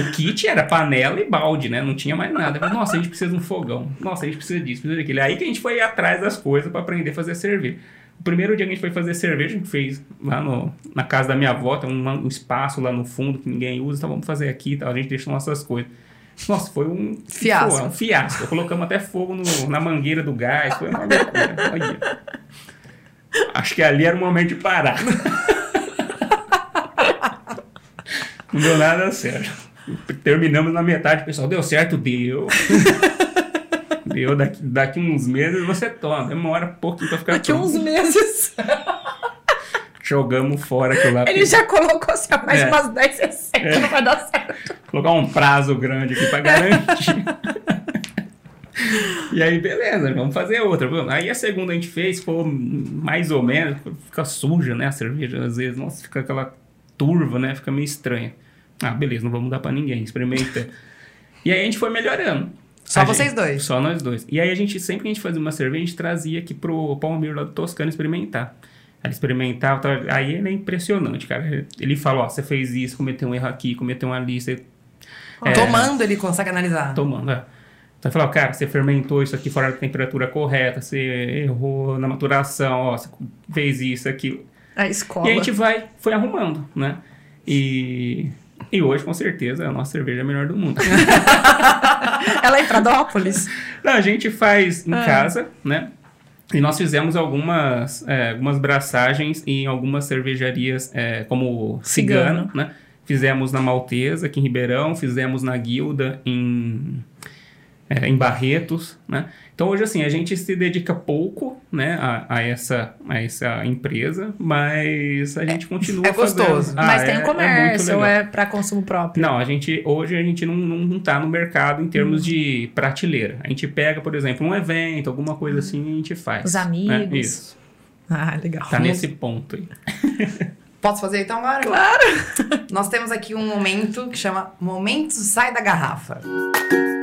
o kit era panela e balde, né? Não tinha mais nada. Falei, Nossa, a gente precisa de um fogão. Nossa, a gente precisa disso, precisa daquilo. Aí que a gente foi atrás das coisas para aprender a fazer cerveja. O primeiro dia que a gente foi fazer cerveja, a gente fez lá no, na casa da minha avó, tem um, um espaço lá no fundo que ninguém usa, então vamos fazer aqui e tal. A gente deixou nossas coisas. Nossa, foi um Fiasco. Foi um fiasco. Colocamos até fogo no- na mangueira do gás, foi uma loucura. Olha. Acho que ali era o momento de parar. Não deu nada certo. Terminamos na metade, pessoal, deu certo? Deu. Deu, daqui, daqui uns meses você toma. Demora um pouquinho pra ficar Daqui uns pronto. meses. Jogamos fora aquilo lá. Ele já colocou assim, mais É. umas 10 receitas, É. não vai dar certo. Colocar um prazo grande aqui pra garantir. e aí, beleza, vamos fazer outra. Aí a segunda a gente fez, ficou mais ou menos, fica suja, né? A cerveja, às vezes, nossa, fica aquela turva, né? Fica meio estranha. Ah, beleza, não vamos dar pra ninguém, experimenta. e aí a gente foi melhorando. Só A vocês gente- dois? Só nós dois. E aí a gente, sempre que a gente fazia uma cerveja, a gente trazia aqui pro Palmiro lá do Toscano experimentar. Ele experimentava, aí ele é impressionante, cara. Ele fala, ó, você fez isso, cometeu um erro aqui, cometeu um ali, você É. Tomando, ele consegue analisar. tomando, é. Então falou, cara, você fermentou isso aqui fora da temperatura correta, você errou na maturação, ó, você fez isso, aquilo. A escola. E a gente vai, foi arrumando, né? E, e hoje, com certeza, a nossa cerveja é a melhor do mundo. Ela é em Pradópolis. Não, a gente faz em Ah. casa, né? E nós fizemos algumas, é, algumas braçagens em algumas cervejarias, é, como Cigano, Cigano. né? Fizemos na Maltesa, aqui em Ribeirão, fizemos na Guilda, em, é, em Barretos, né? Então, hoje, assim, a gente se dedica pouco, né, a, a essa, a essa empresa, mas a gente continua é gostoso. fazendo. Ah, Mas tem é- o é muito comércio, ou legal. é pra consumo próprio? Não, a gente hoje a gente não, não, não tá no mercado em termos de prateleira. A gente pega, por exemplo, um evento, alguma coisa assim, e a gente faz. Os né? amigos. Isso. Ah, legal. Tá nesse ponto aí. Posso fazer então agora? Claro. Nós temos aqui um momento que chama Momento Sai da Garrafa. Então,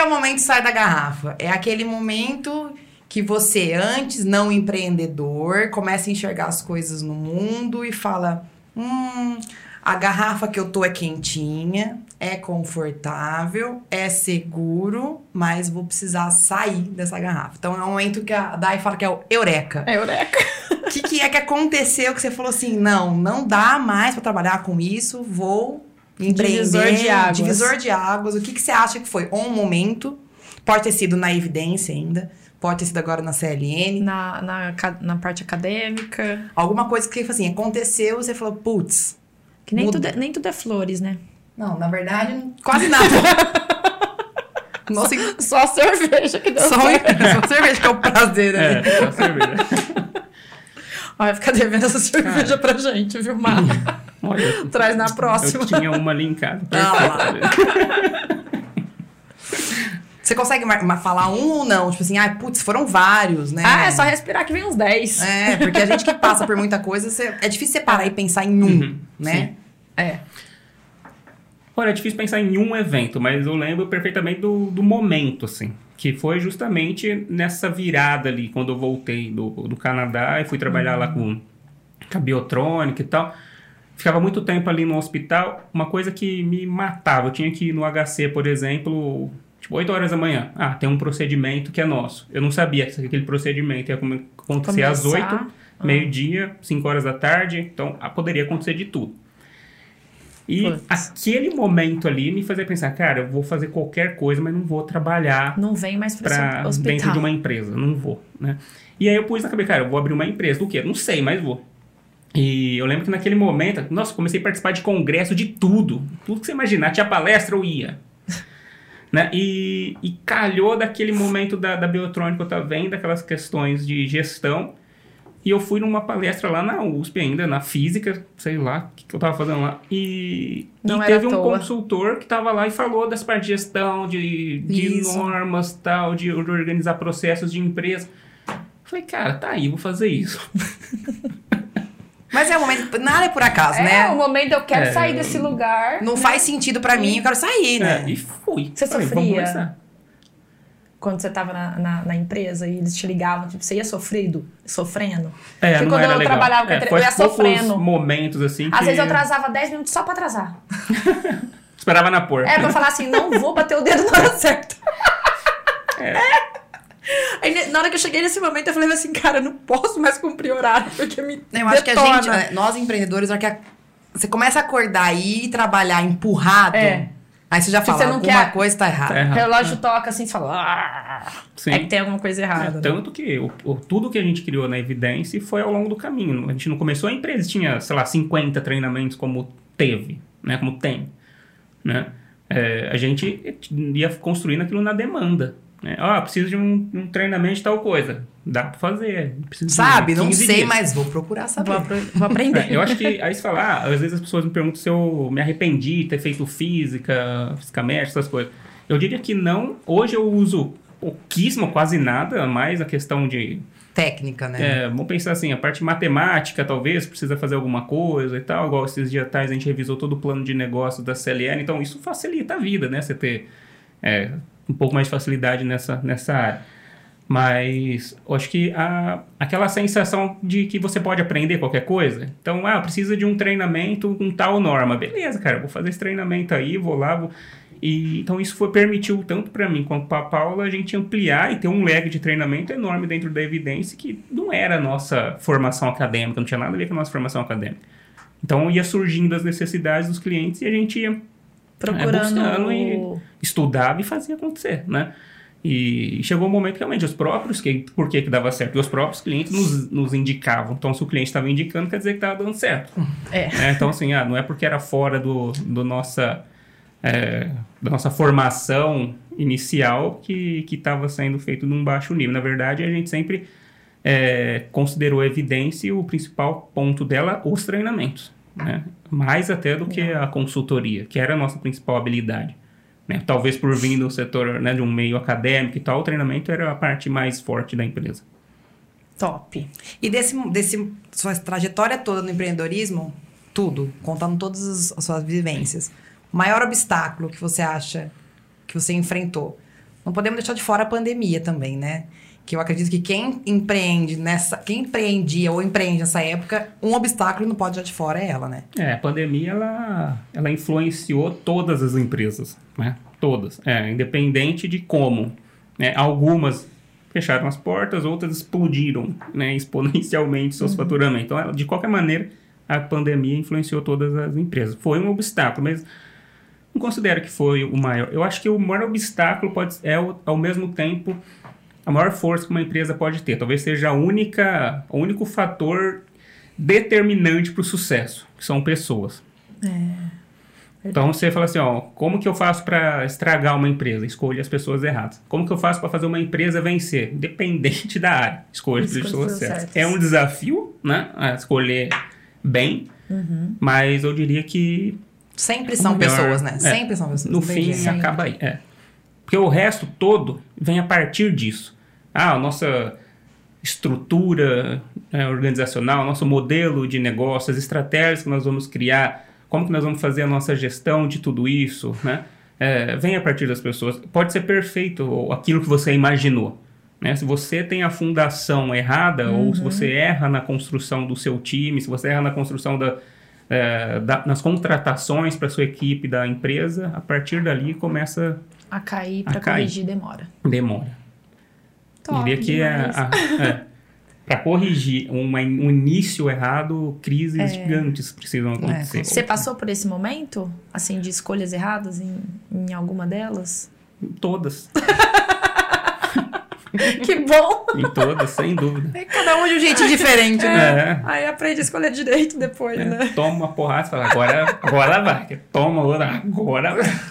é o momento Sai da Garrafa? É aquele momento que você, antes não empreendedor, começa a enxergar as coisas no mundo e fala: hum, a garrafa que eu tô é quentinha, é confortável, é seguro, mas vou precisar sair dessa garrafa. Então é um momento que a Dai fala que é o eureka. É eureka. O que, que é que aconteceu que você falou assim: não, não dá mais pra trabalhar com isso, vou. Divisor de águas. Divisor de águas. O que, que você acha que foi? Ou um momento, pode ter sido na evidência ainda, pode ter sido agora na CLN, Na, na, na parte acadêmica. alguma coisa que assim, aconteceu e você falou, putz. Que nem tudo, é, nem tudo é flores, né? Não, na verdade, quase nada. Nossa, Só a cerveja que deu só, certo. só cerveja que é o prazer, né? É, só cerveja. Vai ficar devendo essa cerveja pra gente, viu, Mar? Olha, Traz na próxima. eu tinha uma ali em casa. Ah Você consegue falar um ou não? Tipo assim, ai, putz, foram vários, né? Ah, é só respirar que vem uns 10. É, porque a gente que passa por muita coisa, é difícil você parar e pensar em um, Uhum, né? É. Olha, é difícil pensar em um evento, mas eu lembro perfeitamente do, do momento, assim. Que foi justamente nessa virada ali, quando eu voltei do, do Canadá e fui trabalhar lá com, com a biotrônica e tal. Ficava muito tempo ali no hospital, uma coisa que me matava. Eu tinha que ir no HC, por exemplo, tipo, 8 horas da manhã. Ah, tem um procedimento que é nosso. Eu não sabia que aquele procedimento ia acontecer às Começar. 8, meio-dia, 5 horas da tarde. Então, ah, poderia acontecer de tudo. E Putz. aquele momento ali me fazia pensar, cara, eu vou fazer qualquer coisa, mas não vou trabalhar Não vem mais hospital. dentro de uma empresa, não vou, né? E aí eu pus na cabeça, cara, eu vou abrir uma empresa, do quê? Não sei, mas vou. E eu lembro que naquele momento, nossa, comecei a participar de congresso de tudo, tudo que você imaginar, tinha palestra, eu ia. né? E, e calhou daquele momento da, da biotrônica, eu tava vendo aquelas questões de gestão, e eu fui numa palestra lá na USP ainda, na física, sei lá, o que, que eu tava fazendo lá. E, Não e era teve à um toa. consultor que tava lá e falou das partes de gestão, de, de normas, tal, de, de organizar processos de empresa. Falei, cara, tá aí, vou fazer isso. Mas é um momento. Nada é por acaso, É, né? o momento eu quero É. sair desse lugar. Não faz sentido pra mim, eu quero sair, né? É, e fui. Você Falei, sofria? Quando você tava na, na, na empresa e eles te ligavam, tipo, você ia sofrido, sofrendo. É, Porque não quando era eu legal. trabalhava com é, eu ia sofrendo. momentos assim que Às vezes eu atrasava 10 minutos só pra atrasar. esperava na porta. É, pra falar assim, não vou bater o dedo na hora certa. É. Aí, ne- na hora que eu cheguei nesse momento, eu falei assim, cara, eu não posso mais cumprir horário, porque me Eu acho que a detona. gente, nós empreendedores, hora que a- você começa a acordar e ir trabalhar empurrado, É. aí você já fala, alguma quer- coisa tá errada. Tá O errado. relógio toca assim, você fala, ah, Sim. é que tem alguma coisa errada. É, né? tanto que o, o- tudo que a gente criou na Evidência foi ao longo do caminho. A gente não começou a empresa, tinha, sei lá, 50 treinamentos como teve, né? Como tem, né? É, a gente ia construindo aquilo na demanda. Né? Ah, preciso de um, um treinamento de tal coisa. Dá pra fazer. Sabe? Não 15 sei, dias. mas vou procurar saber. Vou, vou aprender. É, eu acho que aí você fala, ah, às vezes as pessoas me perguntam se eu me arrependi de ter feito física, física médica, essas coisas. Eu diria que não. Hoje eu uso pouquíssimo, quase nada, mais a questão de. Técnica, né? É, vamos pensar assim, a parte matemática, talvez, precisa fazer alguma coisa e tal. Igual esses dias atrás a gente revisou todo o plano de negócio da CLN, então isso facilita a vida, né? Você ter é, um pouco mais de facilidade nessa, nessa área. Mas eu acho que a, aquela sensação de que você pode aprender qualquer coisa. Então, ah, precisa de um treinamento com tal norma. Beleza, cara, vou fazer esse treinamento aí, vou lá. Vou... E, então, isso foi, permitiu tanto para mim quanto para a Paula a gente ampliar e ter um leque de treinamento enorme dentro da evidência que não era a nossa formação acadêmica, não tinha nada a ver com a nossa formação acadêmica. Então, ia surgindo as necessidades dos clientes e a gente ia Procurando. buscando e- estudava e fazia acontecer, né? E chegou um momento que realmente os próprios, que, por que que dava certo? E os próprios clientes nos, nos indicavam. Então, se o cliente estava indicando, quer dizer que estava dando certo. É. né? Então, assim, ah, não é porque era fora do, do nossa, é, da nossa formação inicial que estava sendo feito num baixo nível. Na verdade, a gente sempre é, considerou a evidência e o principal ponto dela, os treinamentos. Né? Mais até do que a consultoria, que era a nossa principal habilidade. Né? Talvez por vir do setor né, de um meio acadêmico e tal, o treinamento era a parte mais forte da empresa. Top. E desse, desse sua trajetória toda no empreendedorismo, tudo, contando todas as, as suas vivências, o maior obstáculo que você acha que você enfrentou? Não podemos deixar de fora a pandemia também, né? Que eu acredito que quem empreende nessa, quem empreendia ou empreende nessa época, um obstáculo não pode deixar de fora é ela, né? É, a pandemia ela, ela influenciou todas as empresas, né? Todas, é, independente de como. Né? Algumas fecharam as portas, outras explodiram né? exponencialmente seus faturamentos. Então, ela- de qualquer maneira, a pandemia influenciou todas as empresas. Foi um obstáculo, mas não considero que foi o maior. Eu acho que o maior obstáculo pode, é, ao mesmo tempo, a maior força que uma empresa pode ter. Talvez seja a única, o único fator determinante para o sucesso, que são pessoas. Então você fala assim, ó, como que eu faço para estragar uma empresa? Escolha as pessoas erradas. Como que eu faço para fazer uma empresa vencer? Independente da área, escolha as pessoas certas. É um desafio, né? A escolher bem, uhum. mas eu diria que sempre são melhor, pessoas, né? É, sempre são pessoas. No fim acaba aí, é. Porque o resto todo vem a partir disso. Ah, a nossa estrutura é, organizacional, nosso modelo de negócio, as estratégias que nós vamos criar como que nós vamos fazer a nossa gestão de tudo isso, né? É, vem a partir das pessoas. Pode ser perfeito aquilo que você imaginou. Né? Se você tem a fundação errada, uhum. ou se você erra na construção do seu time, se você erra na construção da, é, da nas contratações para sua equipe da empresa, a partir dali começa a cair para corrigir demora. Demora. Top, Diria que é, a, é, para corrigir uma, um início errado, crises é. gigantes precisam acontecer. É. Você passou por esse momento, assim, de escolhas erradas em, em alguma delas? Em todas. que bom! Em todas, sem dúvida. É cada um de um jeito diferente, né? É. Aí aprende a escolher direito depois, é. né? Toma uma porrada e fala, agora, agora vai. Toma outra, agora vai.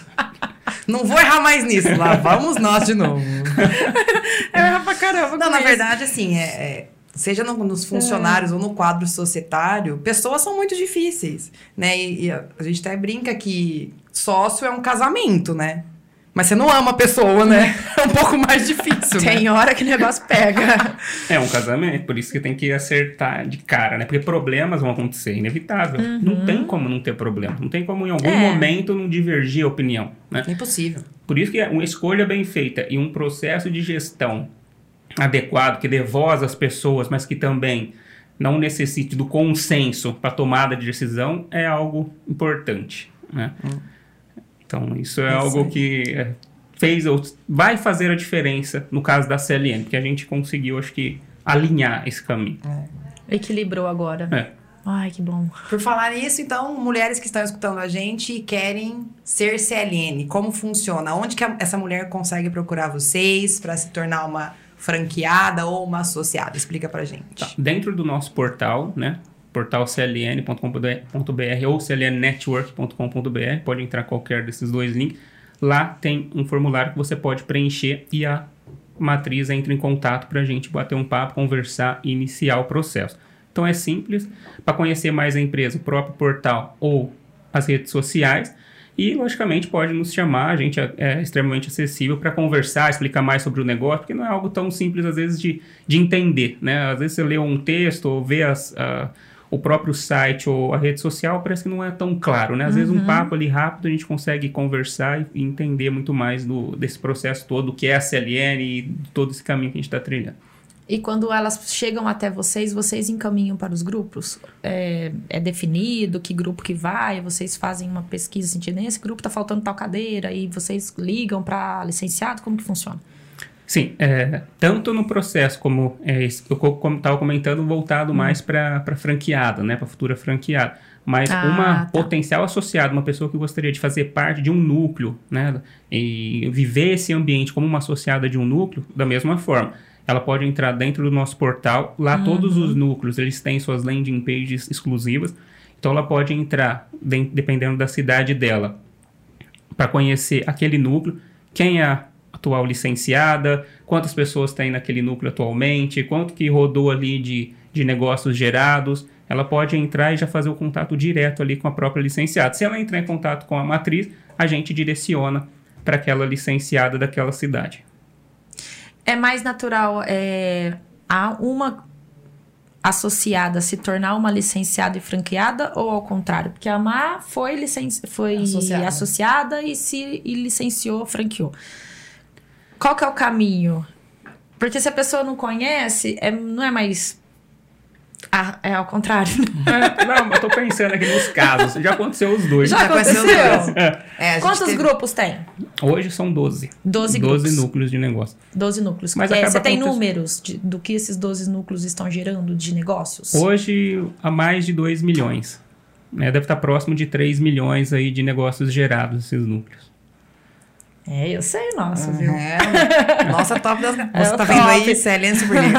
Não vou errar mais nisso. Lá vamos nós de novo. Eu erro pra caramba. Não, na isso. verdade, assim, é, é seja no, nos funcionários é. ou no quadro societário, pessoas são muito difíceis, né? E, e, a gente até brinca que sócio é um casamento, né? Mas você não ama a pessoa, né? É um pouco mais difícil. Tem né? hora que o negócio pega. É um casamento, por isso que tem que acertar de cara, né? Porque problemas vão acontecer, inevitável. Uhum. Não tem como não ter problema. Não tem como em algum é. momento não divergir a opinião, né? É impossível. Por isso que uma escolha bem feita e um processo de gestão adequado, que dê voz às pessoas, mas que também não necessite do consenso para tomada de decisão, é algo importante. Né? Hum. Então, isso é, é algo que é, fez ou vai fazer a diferença no caso da CLN, que a gente conseguiu, acho que, alinhar esse caminho. É. Equilibrou agora. É. Ai, que bom. Por falar nisso, então, mulheres que estão escutando a gente e querem ser CLN, como funciona? Onde que essa mulher consegue procurar vocês para se tornar uma franqueada ou uma associada? Explica pra gente. Tá. Dentro do nosso portal, né? Portal cln.com.br ou clnnetwork.com.br, pode entrar qualquer desses dois links. Lá tem um formulário que você pode preencher e a matriz entra em contato para a gente bater um papo, conversar e iniciar o processo. Então é simples. Para conhecer mais a empresa, o próprio portal ou as redes sociais, e, logicamente, pode nos chamar, a gente é, é extremamente acessível para conversar, explicar mais sobre o negócio, porque não é algo tão simples, às vezes, de, de entender. Né? Às vezes você lê um texto ou vê as, o próprio site ou a rede social, parece que não é tão claro. Né? Às uhum. vezes, um uhum. papo ali rápido, a gente consegue conversar e, entender muito mais do, desse processo todo, o que é a CLN e todo esse caminho que a gente está trilhando. E quando elas chegam até vocês, vocês encaminham para os grupos? É, é definido que grupo que vai? Vocês fazem uma pesquisa sentindo, assim, nesse grupo está faltando tal cadeira e vocês ligam para licenciado? Como que funciona? Sim, é, tanto no processo como é, eu estava comentando, voltado hum. mais para franqueada, né, para futura franqueada. Mas ah, uma tá. potencial associada, uma pessoa que gostaria de fazer parte de um núcleo, né, e viver esse ambiente como uma associada de um núcleo, da mesma forma ela pode entrar dentro do nosso portal. Lá uhum. todos os núcleos, eles têm suas landing pages exclusivas. Então ela pode entrar, dependendo da cidade dela, para conhecer aquele núcleo, quem é atual licenciada, quantas pessoas tem naquele núcleo atualmente, quanto que rodou ali de, de negócios gerados. Ela pode entrar e já fazer o contato direto ali com a própria licenciada. Se ela entrar em contato com a matriz, a gente direciona para aquela licenciada daquela cidade é mais natural é, a uma associada se tornar uma licenciada e franqueada ou ao contrário? Porque a Má foi, licen foi associada. associada, e se e licenciou, franqueou. Qual que é o caminho? Porque se a pessoa não conhece, é, não é mais ah, é ao contrário. É, não, eu tô pensando aqui nos casos. Já aconteceu os dois. Já, Já aconteceu? os dois. É. É, Quantos teve... grupos tem? Hoje são 12. 12 grupos. 12 núcleos de negócio. 12 núcleos. Mas é, você tem números de, do que esses 12 núcleos estão gerando de negócios? Hoje, há mais de 2 milhões. Né? Deve estar próximo de 3 milhões aí de negócios gerados, esses núcleos. É, eu sei nossa, viu? É, nossa, top das... É Você tá top. vendo aí, CLN Super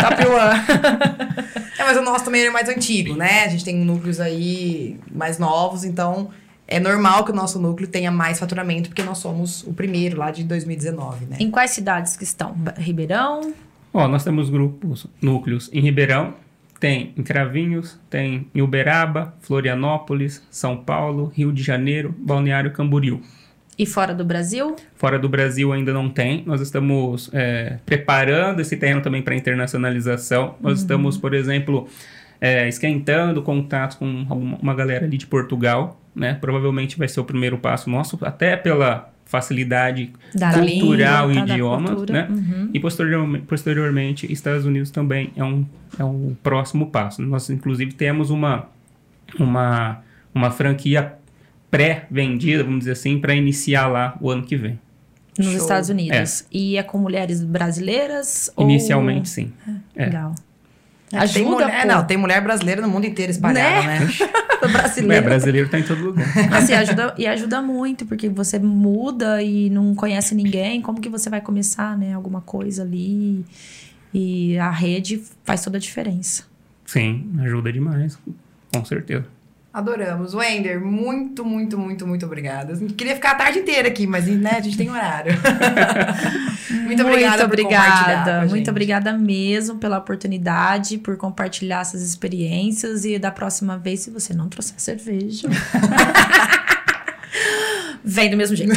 top one. É, mas o nosso também é mais antigo, né? A gente tem núcleos aí mais novos, então é normal que o nosso núcleo tenha mais faturamento, porque nós somos o primeiro lá de 2019, né? Em quais cidades que estão? Ribeirão? Ó, nós temos grupos, núcleos em Ribeirão, tem em Cravinhos, tem em Uberaba, Florianópolis, São Paulo, Rio de Janeiro, Balneário Camboriú. E fora do Brasil? Fora do Brasil ainda não tem. Nós estamos é, preparando esse terreno também para internacionalização. Nós estamos, por exemplo, é, esquentando contatos com uma galera ali de Portugal. Né? Provavelmente vai ser o primeiro passo nosso, até pela facilidade Da cultural língua, e tá, idioma. cultura. Né? Uhum. E posteriormente, posteriormente, Estados Unidos também é um, é um próximo passo. Nós, inclusive, temos uma, uma, uma franquia pré-vendida, vamos dizer assim, para iniciar lá o ano que vem. Nos Show. Estados Unidos. E é com mulheres brasileiras? ou- Inicialmente, sim. É. Legal. É, Ajuda, tem mulher, pô. não, tem mulher brasileira no mundo inteiro espalhada, né? O É, brasileiro. brasileiro tá em todo lugar. Assim, ajuda, e ajuda muito, porque você muda e não conhece ninguém, como que você vai começar, né? Alguma coisa ali. E a rede faz toda a diferença. Sim, ajuda demais. Com certeza. Adoramos. Wender, muito, muito, muito, muito obrigada. Queria ficar a tarde inteira aqui, mas né, a gente tem horário. muito obrigada por compartilhar com a obrigada. gente. Muito obrigada mesmo pela oportunidade, por compartilhar essas experiências. E da próxima vez, se você não trouxer cerveja. Vem do mesmo jeito.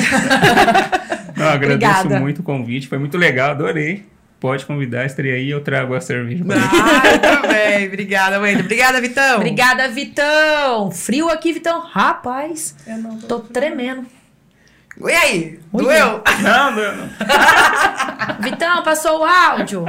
Eu agradeço Obrigada. muito o convite, foi muito legal, adorei. Pode convidar, estarei aí eu trago a cerveja. Ah, bem. Obrigada, Wender. Obrigada, Vitão. Obrigada, Vitão. Frio aqui, Vitão. Rapaz, Eu não tô tremendo. E aí? Oi, Doeu? Não, não, não. Vitão, passou o áudio.